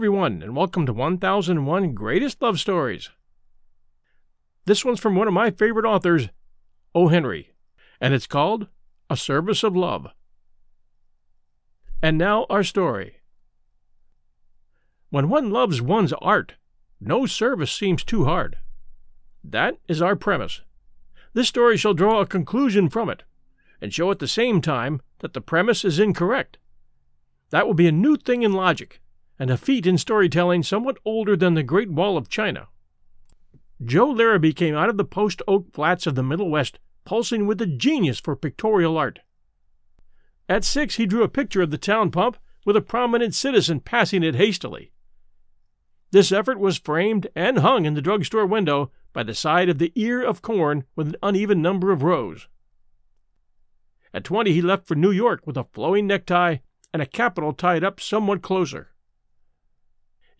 Everyone, and welcome to 1001 Greatest Love Stories. This one's from one of my favorite authors, O. Henry, and it's called A Service of Love. And now, our story. When one loves one's art, no service seems too hard. That is our premise. This story shall draw a conclusion from it, and show at the same time that the premise is incorrect. That will be a new thing in logic and a feat in storytelling somewhat older than the Great Wall of China. Joe Larrabee came out of the post oak flats of the Middle West pulsing with a genius for pictorial art. At six, he drew a picture of the town pump with a prominent citizen passing it hastily. This effort was framed and hung in the drugstore window by the side of the ear of corn with an uneven number of rows. At twenty, he left for New York with a flowing necktie and a capital tied up somewhat closer.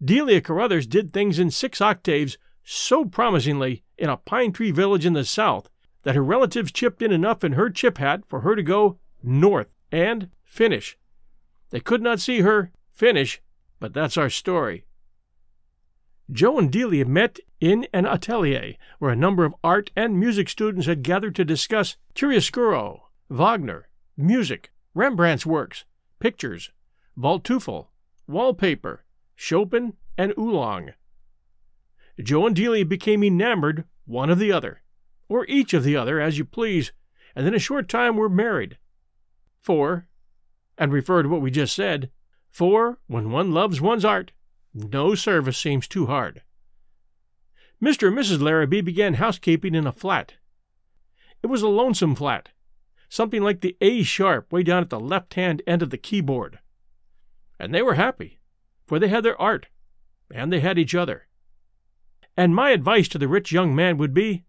Delia Carruthers did things in six octaves so promisingly in a pine tree village in the South that her relatives chipped in enough in her chip hat for her to go north and finish. They could not see her finish, but that's our story. Joe and Delia met in an atelier where a number of art and music students had gathered to discuss chiaroscuro, Wagner, music, Rembrandt's works, pictures, Waldteufel, wallpaper, Chopin, and Oolong. Joe and Delia became enamored one of the other, or each of the other, as you please, and in a short time were married. For, and refer to what we just said, for when one loves one's art, no service seems too hard. Mr. and Mrs. Larrabee began housekeeping in a flat. It was a lonesome flat, something like the A sharp way down at the left hand end of the keyboard. And they were happy for they had their art, and they had each other. And my advice to the rich young man would be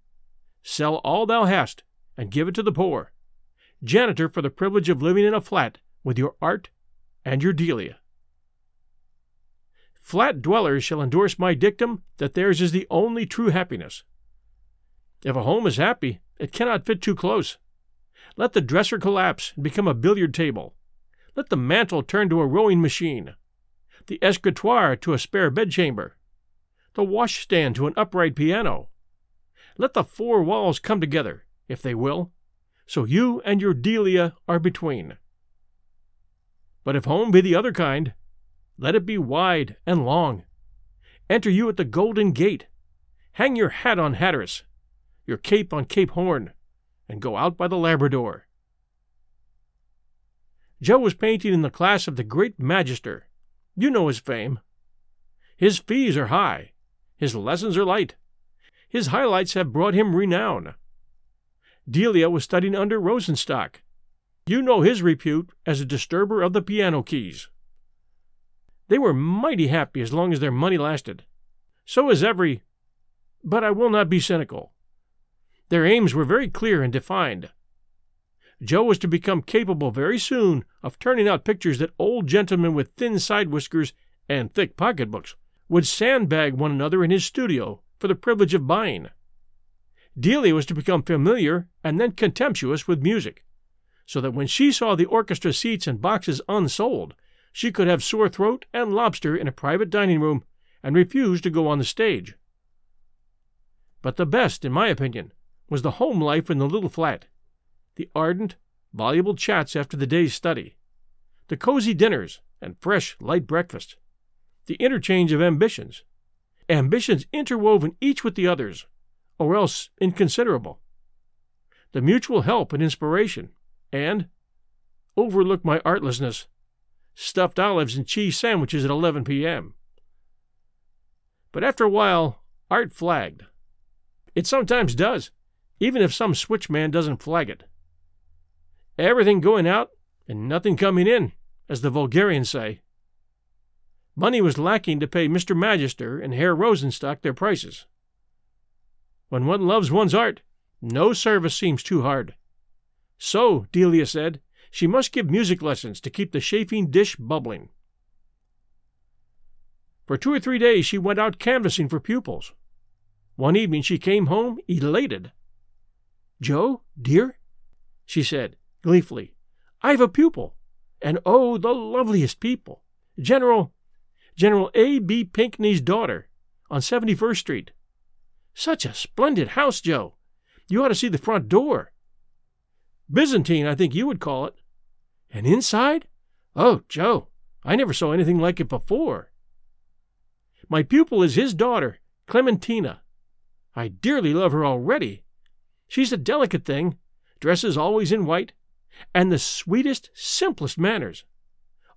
sell all thou hast and give it to the poor. Janitor for the privilege of living in a flat with your art and your Delia. Flat dwellers shall endorse my dictum that theirs is the only true happiness. If a home is happy, it cannot fit too close. Let the dresser collapse and become a billiard table. Let the mantel turn to a rowing machine the escritoire to a spare bedchamber, the washstand to an upright piano. Let the four walls come together, if they will, so you and your Delia are between. But if home be the other kind, let it be wide and long. Enter you at the Golden Gate. Hang your hat on Hatteras, your cape on Cape Horn, and go out by the Labrador. Joe was painting in the class of the great Magister, you know his fame. His fees are high, his lessons are light. His highlights have brought him renown. Delia was studying under Rosenstock. You know his repute as a disturber of the piano keys. They were mighty happy as long as their money lasted. So is every. But I will not be cynical. Their aims were very clear and defined. Joe was to become capable very soon of turning out pictures that old gentlemen with thin side whiskers and thick pocketbooks would sandbag one another in his studio for the privilege of buying. Delia was to become familiar and then contemptuous with music, so that when she saw the orchestra seats and boxes unsold, she could have sore throat and lobster in a private dining room and refuse to go on the stage. But the best, in my opinion, was the home life in the little flat the ardent, voluble chats after the day's study, the cozy dinners and fresh, light breakfast, the interchange of ambitions, ambitions interwoven each with the others, or else inconsiderable, the mutual help and inspiration, and overlook my artlessness stuffed olives and cheese sandwiches at 11 p.m. But after a while, art flagged. It sometimes does, even if some switchman doesn't flag it. Everything going out and nothing coming in, as the vulgarians say. Money was lacking to pay Mr. Magister and Herr Rosenstock their prices. When one loves one's art, no service seems too hard. So, Delia said, she must give music lessons to keep the chafing dish bubbling. For two or three days she went out canvassing for pupils. One evening she came home elated. Joe, dear, she said, gleefully. I've a pupil, and oh, the loveliest people! General, General A. B. Pinkney's daughter, on 71st Street. Such a splendid house, Joe. You ought to see the front door. Byzantine, I think you would call it. And inside? Oh, Joe, I never saw anything like it before. My pupil is his daughter, Clementina. I dearly love her already. She's a delicate thing, dresses always in white, and the sweetest, simplest manners.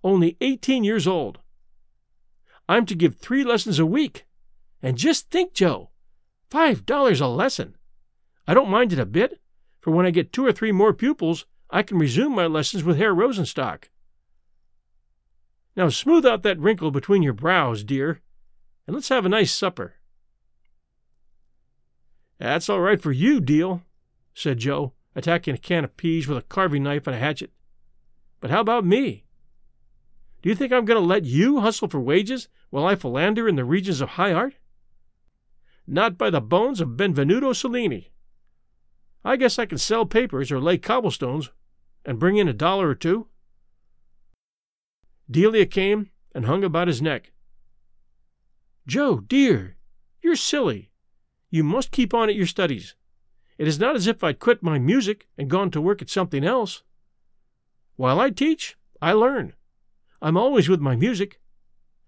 Only eighteen years old. I'm to give three lessons a week. And just think, Joe, five dollars a lesson. I don't mind it a bit, for when I get two or three more pupils, I can resume my lessons with Herr Rosenstock. Now smooth out that wrinkle between your brows, dear, and let's have a nice supper. That's all right for you, Deal, said Joe, attacking a can of peas with a carving knife and a hatchet. But how about me? Do you think I'm going to let you hustle for wages while I philander in the regions of high art? Not by the bones of Benvenuto Cellini. I guess I can sell papers or lay cobblestones and bring in a dollar or two. Delia came and hung about his neck. Joe, dear, you're silly. You must keep on at your studies. It is not as if I'd quit my music and gone to work at something else. While I teach, I learn. I'm always with my music,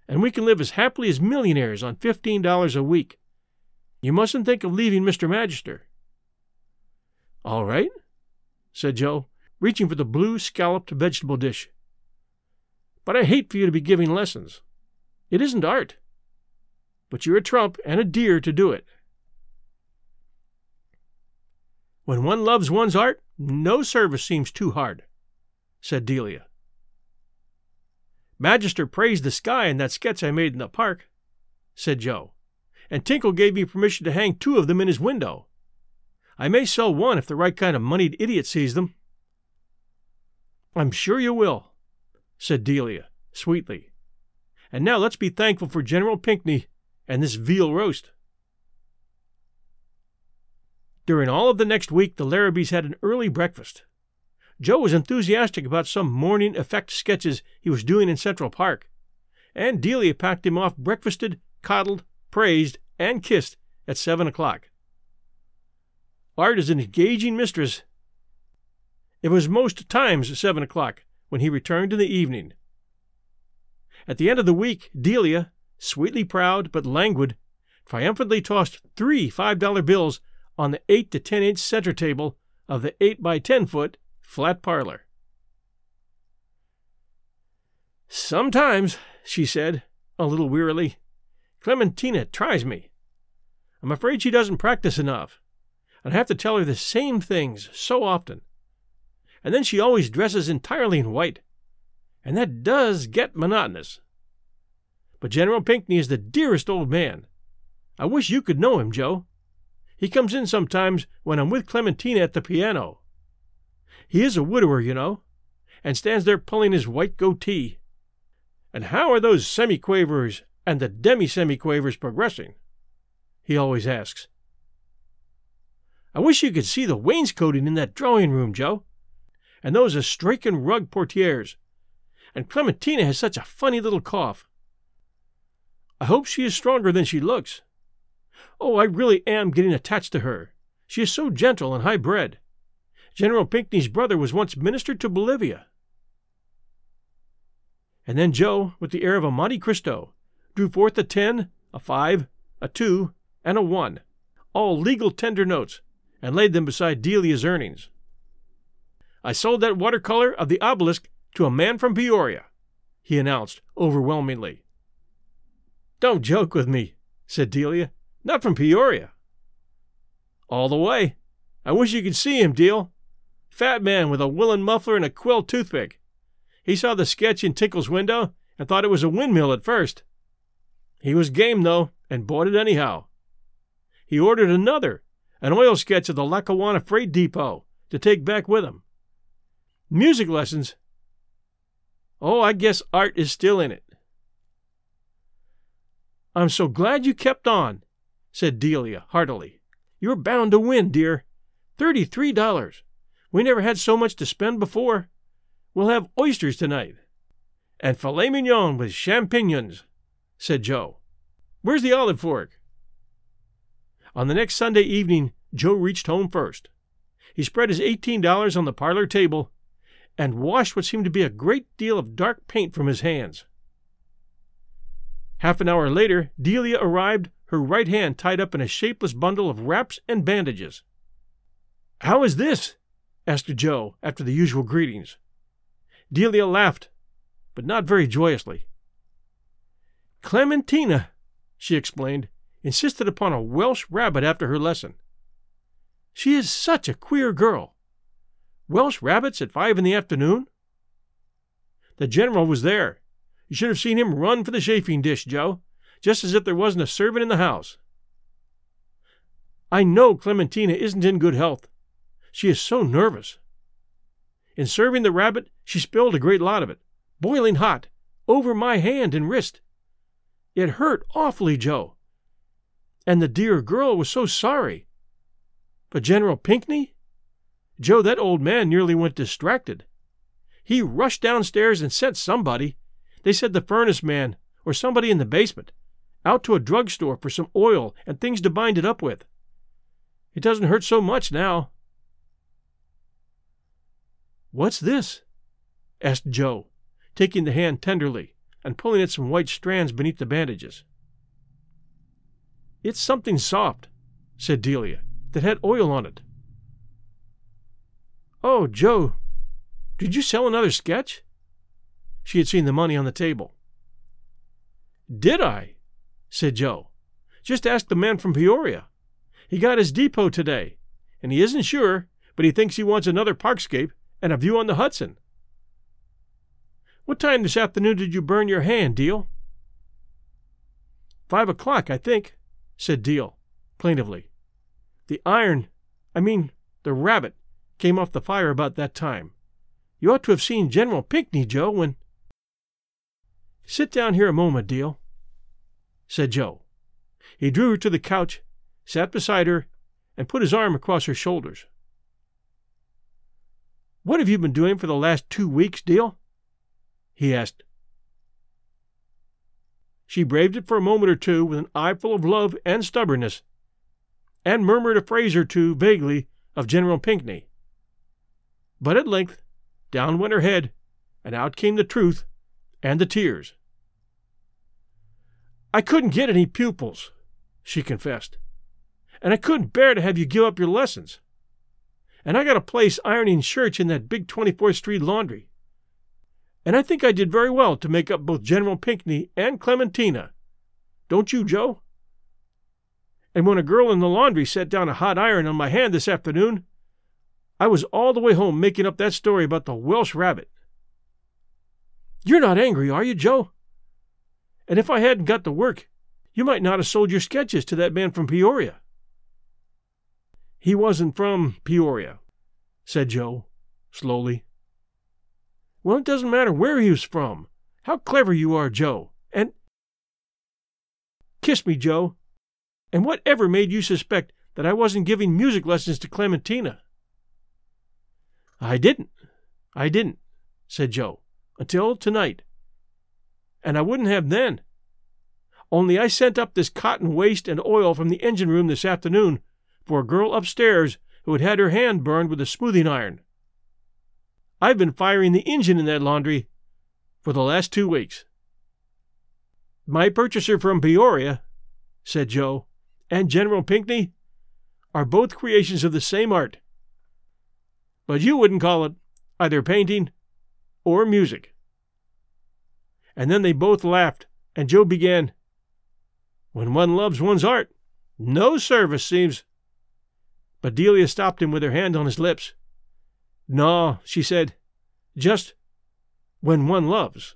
and we can live as happily as millionaires on fifteen dollars a week. You mustn't think of leaving Mr. Magister. All right, said Joe, reaching for the blue scalloped vegetable dish. But I hate for you to be giving lessons. It isn't art. But you're a trump and a dear to do it. When one loves one's art, no service seems too hard, said Delia. Magister praised the sky in that sketch I made in the park, said Joe, and Tinkle gave me permission to hang two of them in his window. I may sell one if the right kind of moneyed idiot sees them. I'm sure you will, said Delia, sweetly. And now let's be thankful for General Pinkney and this veal roast. During all of the next week, the Larrabees had an early breakfast. Joe was enthusiastic about some morning effect sketches he was doing in Central Park, and Delia packed him off breakfasted, coddled, praised, and kissed at seven o'clock. Art is an engaging mistress. It was most times seven o'clock when he returned in the evening. At the end of the week, Delia, sweetly proud but languid, triumphantly tossed three five dollar bills on the eight to ten inch center table of the eight by ten foot flat parlor. Sometimes, she said, a little wearily, Clementina tries me. I'm afraid she doesn't practice enough and I have to tell her the same things so often. And then she always dresses entirely in white, and that does get monotonous. But General Pinkney is the dearest old man. I wish you could know him, Joe. He comes in sometimes when I'm with Clementina at the piano. He is a widower, you know, and stands there pulling his white goatee. And how are those semiquavers and the demi semiquavers progressing? He always asks. I wish you could see the wainscoting in that drawing room, Joe. And those Astrakhan rug portieres. And Clementina has such a funny little cough. I hope she is stronger than she looks. Oh, I really am getting attached to her. She is so gentle and high bred. General Pinkney's brother was once minister to Bolivia. And then Joe, with the air of a Monte Cristo, drew forth a ten, a five, a two, and a one, all legal tender notes and laid them beside Delia's earnings. I sold that watercolor of the obelisk to a man from Peoria, he announced overwhelmingly. Don't joke with me, said Delia. Not from Peoria. All the way. I wish you could see him, Deal. Fat man with a woolen muffler and a quill toothpick. He saw the sketch in Tinkle's window and thought it was a windmill at first. He was game, though, and bought it anyhow. He ordered another an oil sketch of the Lackawanna Freight Depot to take back with him. Music lessons. Oh, I guess art is still in it. I'm so glad you kept on, said Delia heartily. You're bound to win, dear. Thirty-three dollars. We never had so much to spend before. We'll have oysters tonight. And filet mignon with champignons. said Joe. Where's the olive fork? On the next Sunday evening, Joe reached home first. He spread his $18 on the parlor table and washed what seemed to be a great deal of dark paint from his hands. Half an hour later, Delia arrived, her right hand tied up in a shapeless bundle of wraps and bandages. How is this? asked Joe after the usual greetings. Delia laughed, but not very joyously. Clementina, she explained, insisted upon a Welsh rabbit after her lesson. She is such a queer girl. Welsh rabbits at five in the afternoon? The general was there. You should have seen him run for the chafing dish, Joe, just as if there wasn't a servant in the house. I know Clementina isn't in good health. She is so nervous. In serving the rabbit, she spilled a great lot of it, boiling hot, over my hand and wrist. It hurt awfully, Joe. And the dear girl was so sorry. But General Pinkney? Joe, that old man nearly went distracted. He rushed downstairs and sent somebody, they said the furnace man, or somebody in the basement, out to a drug store for some oil and things to bind it up with. It doesn't hurt so much now. What's this? asked Joe, taking the hand tenderly and pulling at some white strands beneath the bandages. It's something soft, said Delia, that had oil on it. Oh, Joe, did you sell another sketch? She had seen the money on the table. Did I? Said Joe. Just ask the man from Peoria. He got his depot today, and he isn't sure, but he thinks he wants another parkscape and a view on the Hudson. What time this afternoon did you burn your hand, Deal? Five o'clock, I think, said Deal, plaintively. The iron, I mean, the rabbit, came off the fire about that time. You ought to have seen General Pinkney, Joe, when. Sit down here a moment, Deal, said Joe. He drew her to the couch, sat beside her, and put his arm across her shoulders. What have you been doing for the last two weeks, Deal? he asked. She braved it for a moment or two with an eye full of love and stubbornness, and murmured a phrase or two vaguely of General Pinkney. But at length, down went her head, and out came the truth and the tears. I couldn't get any pupils, she confessed, and I couldn't bear to have you give up your lessons. And I got a place ironing shirts in that big 24th Street laundry. And I think I did very well to make up both General Pinkney and Clementina. Don't you, Joe? And when a girl in the laundry set down a hot iron on my hand this afternoon, I was all the way home making up that story about the Welsh rabbit. You're not angry, are you, Joe? And if I hadn't got the work, you might not have sold your sketches to that man from Peoria. He wasn't from Peoria, said Joe, slowly. Well, it doesn't matter where he was from. How clever you are, Joe. And. Kiss me, Joe. And whatever made you suspect that I wasn't giving music lessons to Clementina? I didn't. I didn't, said Joe, until tonight. And I wouldn't have then. Only I sent up this cotton waste and oil from the engine room this afternoon for a girl upstairs who had had her hand burned with a smoothing iron. I've been firing the engine in that laundry for the last two weeks. My purchaser from Peoria, said Joe, and General Pinkney are both creations of the same art but you wouldn't call it either painting or music. And then they both laughed, and Joe began, When one loves one's art, no service seems. But Delia stopped him with her hand on his lips. No, she said, just when one loves.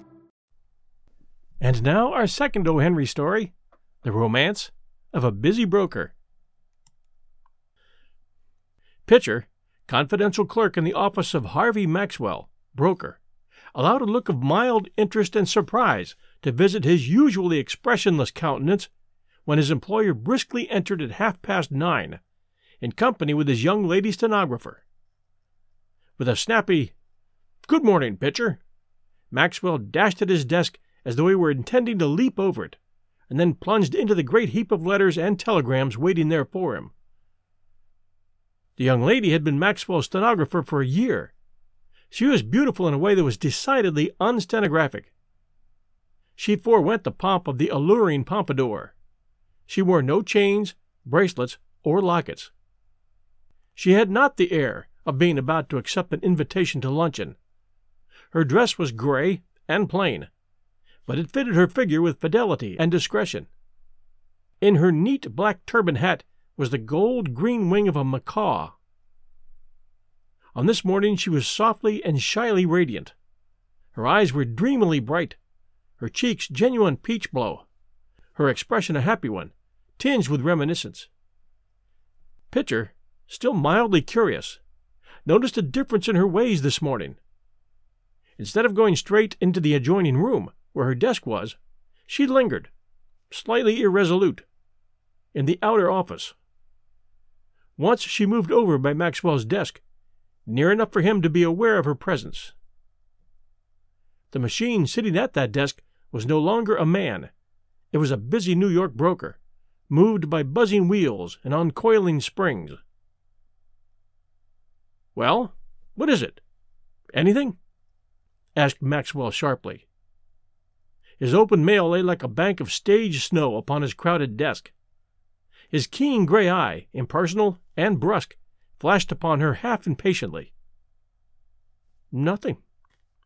And now our second O. Henry story The Romance of a Busy Broker. Pitcher, confidential clerk in the office of Harvey Maxwell, broker, allowed a look of mild interest and surprise to visit his usually expressionless countenance when his employer briskly entered at half past nine, in company with his young lady stenographer. With a snappy, Good morning, Pitcher, Maxwell dashed at his desk as though he were intending to leap over it, and then plunged into the great heap of letters and telegrams waiting there for him. The young lady had been Maxwell's stenographer for a year. She was beautiful in a way that was decidedly unstenographic. She forewent the pomp of the alluring pompadour. She wore no chains, bracelets, or lockets. She had not the air of being about to accept an invitation to luncheon. Her dress was gray and plain, but it fitted her figure with fidelity and discretion. In her neat black turban hat was the gold green wing of a macaw. On this morning she was softly and shyly radiant. Her eyes were dreamily bright, her cheeks genuine peach blow, her expression a happy one, tinged with reminiscence. Pitcher, still mildly curious, noticed a difference in her ways this morning. Instead of going straight into the adjoining room, where her desk was, she lingered, slightly irresolute, in the outer office. Once she moved over by Maxwell's desk, near enough for him to be aware of her presence. The machine sitting at that desk was no longer a man. It was a busy New York broker, moved by buzzing wheels and uncoiling springs. Well, what is it? Anything? asked Maxwell sharply. His open mail lay like a bank of stage snow upon his crowded desk. His keen gray eye, impersonal and brusque, flashed upon her half impatiently. Nothing,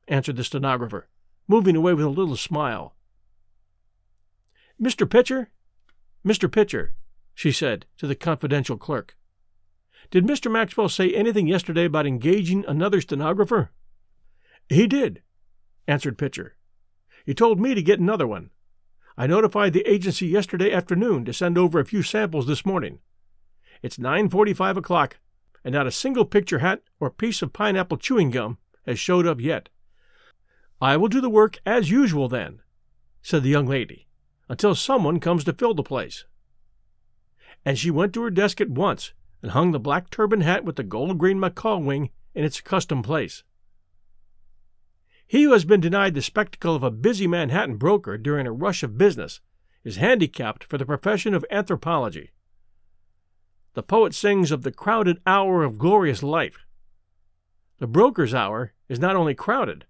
answered the stenographer, moving away with a little smile. Mr. Pitcher? Mr. Pitcher, she said to the confidential clerk. Did Mr. Maxwell say anything yesterday about engaging another stenographer? He did, answered Pitcher. He told me to get another one. I notified the agency yesterday afternoon to send over a few samples this morning. It's 9:45 o'clock, and not a single picture hat or piece of pineapple chewing gum has showed up yet. I will do the work as usual then, said the young lady, until someone comes to fill the place. And she went to her desk at once and hung the black turban hat with the gold green macaw wing in its accustomed place. He who has been denied the spectacle of a busy Manhattan broker during a rush of business is handicapped for the profession of anthropology. The poet sings of the crowded hour of glorious life. The broker's hour is not only crowded,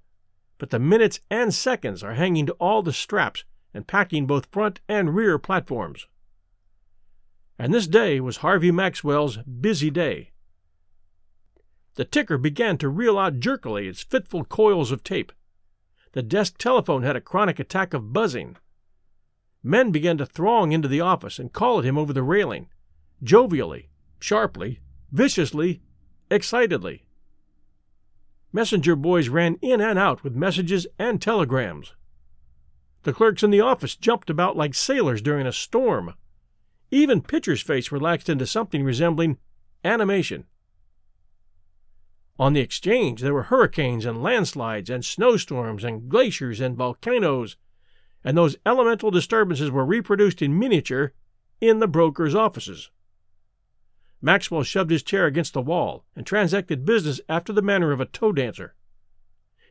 but the minutes and seconds are hanging to all the straps and packing both front and rear platforms. And this day was Harvey Maxwell's busy day. The ticker began to reel out jerkily its fitful coils of tape. The desk telephone had a chronic attack of buzzing. Men began to throng into the office and call at him over the railing, jovially, sharply, viciously, excitedly. Messenger boys ran in and out with messages and telegrams. The clerks in the office jumped about like sailors during a storm. Even Pitcher's face relaxed into something resembling animation. On the exchange, there were hurricanes and landslides and snowstorms and glaciers and volcanoes, and those elemental disturbances were reproduced in miniature in the broker's offices. Maxwell shoved his chair against the wall and transacted business after the manner of a toe dancer.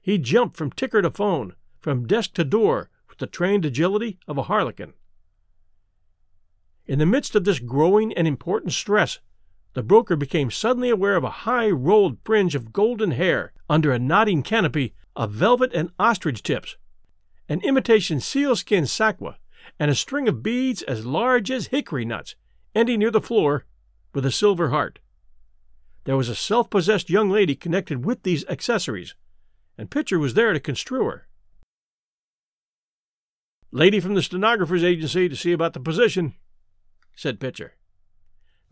He jumped from ticker to phone, from desk to door, with the trained agility of a harlequin. In the midst of this growing and important stress, the broker became suddenly aware of a high rolled fringe of golden hair under a nodding canopy of velvet and ostrich tips, an imitation sealskin sakwa, and a string of beads as large as hickory nuts, ending near the floor with a silver heart. There was a self possessed young lady connected with these accessories, and Pitcher was there to construe her. Lady from the stenographer's agency to see about the position, said Pitcher.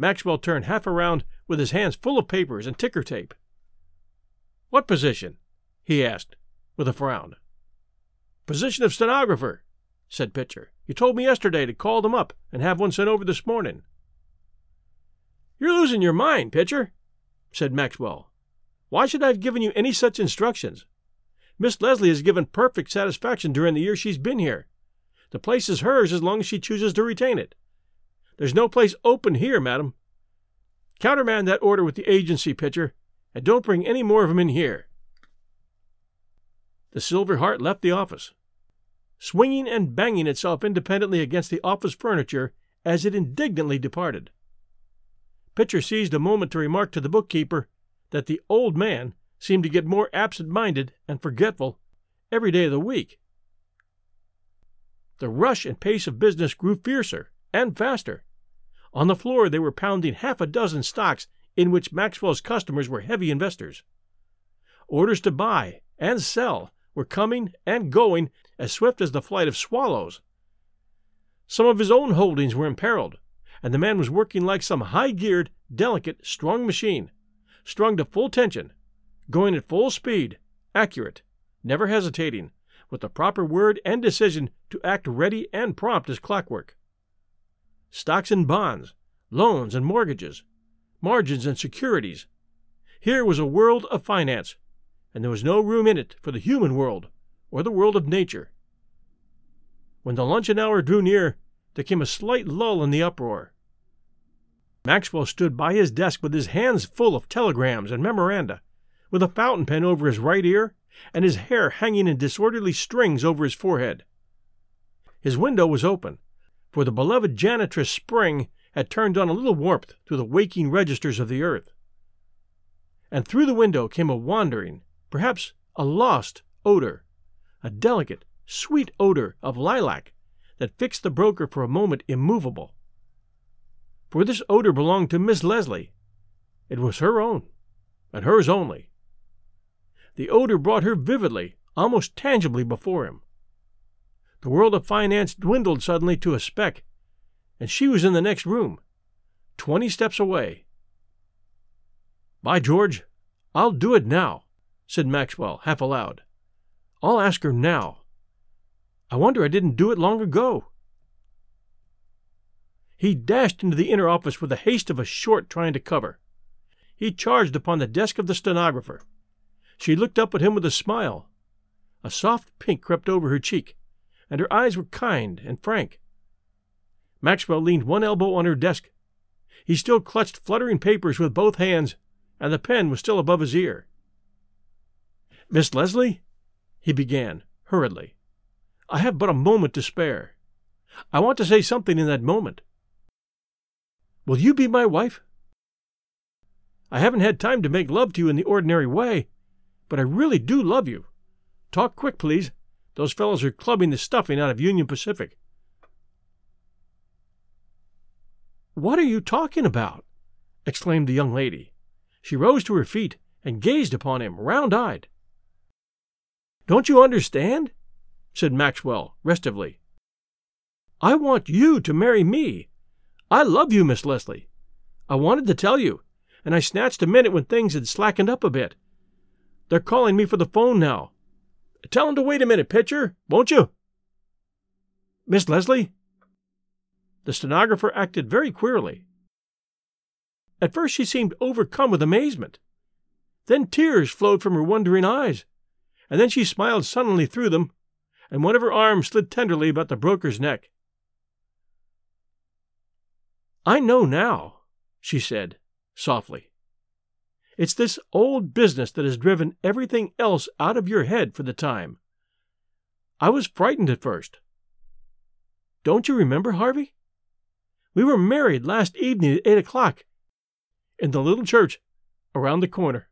Maxwell turned half around with his hands full of papers and ticker tape. What position? he asked, with a frown. Position of stenographer, said Pitcher. You told me yesterday to call them up and have one sent over this morning. You're losing your mind, Pitcher, said Maxwell. Why should I have given you any such instructions? Miss Leslie has given perfect satisfaction during the year she's been here. The place is hers as long as she chooses to retain it. There's no place open here, madam. Countermand that order with the agency, Pitcher, and don't bring any more of 'em in here. The Silver Heart left the office, swinging and banging itself independently against the office furniture as it indignantly departed. Pitcher seized a moment to remark to the bookkeeper that the old man seemed to get more absent minded and forgetful every day of the week. The rush and pace of business grew fiercer and faster. On the floor, they were pounding half a dozen stocks in which Maxwell's customers were heavy investors. Orders to buy and sell were coming and going as swift as the flight of swallows. Some of his own holdings were imperiled, and the man was working like some high geared, delicate, strong machine, strung to full tension, going at full speed, accurate, never hesitating, with the proper word and decision to act ready and prompt as clockwork. Stocks and bonds, loans and mortgages, margins and securities. Here was a world of finance, and there was no room in it for the human world or the world of nature. When the luncheon hour drew near, there came a slight lull in the uproar. Maxwell stood by his desk with his hands full of telegrams and memoranda, with a fountain pen over his right ear and his hair hanging in disorderly strings over his forehead. His window was open, for the beloved janitress Spring had turned on a little warmth through the waking registers of the earth. And through the window came a wandering, perhaps a lost, odor, a delicate, sweet odor of lilac that fixed the broker for a moment immovable. For this odor belonged to Miss Leslie. It was her own, and hers only. The odor brought her vividly, almost tangibly before him. The world of finance dwindled suddenly to a speck, and she was in the next room, twenty steps away. By George, I'll do it now, said Maxwell, half aloud. I'll ask her now. I wonder I didn't do it long ago. He dashed into the inner office with the haste of a short trying to cover. He charged upon the desk of the stenographer. She looked up at him with a smile. A soft pink crept over her cheek, and her eyes were kind and frank. Maxwell leaned one elbow on her desk. He still clutched fluttering papers with both hands, and the pen was still above his ear. Miss Leslie, he began, hurriedly, I have but a moment to spare. I want to say something in that moment. Will you be my wife? I haven't had time to make love to you in the ordinary way, but I really do love you. Talk quick, please. Those fellows are clubbing the stuffing out of Union Pacific. What are you talking about? exclaimed the young lady. She rose to her feet and gazed upon him, round eyed. Don't you understand? said Maxwell, restively. I want you to marry me. I love you, Miss Leslie. I wanted to tell you, and I snatched a minute when things had slackened up a bit. They're calling me for the phone now. Tell him to wait a minute, Pitcher, won't you? Miss Leslie? The stenographer acted very queerly. At first she seemed overcome with amazement. Then tears flowed from her wondering eyes, and then she smiled sunnily through them, and one of her arms slid tenderly about the broker's neck. I know now, she said, softly. It's this old business that has driven everything else out of your head for the time. I was frightened at first. Don't you remember, Harvey? We were married last evening at eight o'clock in the little church around the corner.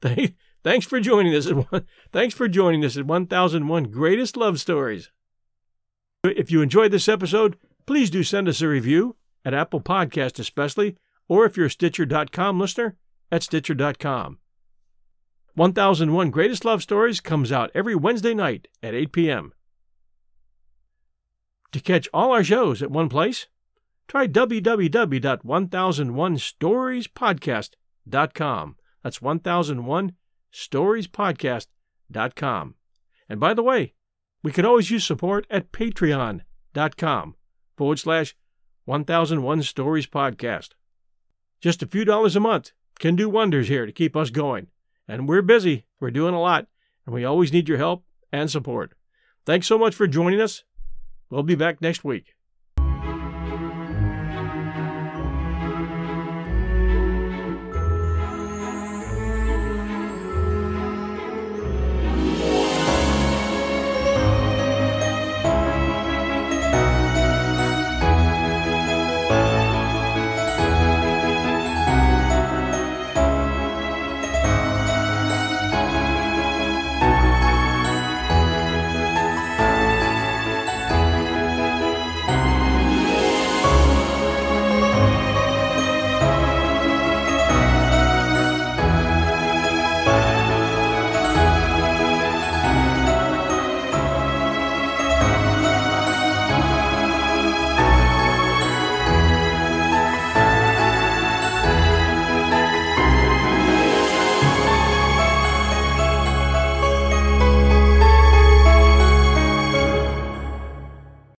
Thanks for joining us. At thanks for joining us at 1001 Greatest Love Stories. If you enjoyed this episode, please do send us a review at Apple Podcast, especially or if you're a Stitcher.com listener, at Stitcher.com. 1001 Greatest Love Stories comes out every Wednesday night at 8 p.m. To catch all our shows at one place, try www.1001storiespodcast.com. That's 1001storiespodcast.com. And by the way, we could always use support at patreon.com forward slash 1001 Stories Podcast. Just a few dollars a month can do wonders here to keep us going. And we're busy, we're doing a lot, and we always need your help and support. Thanks so much for joining us. We'll be back next week.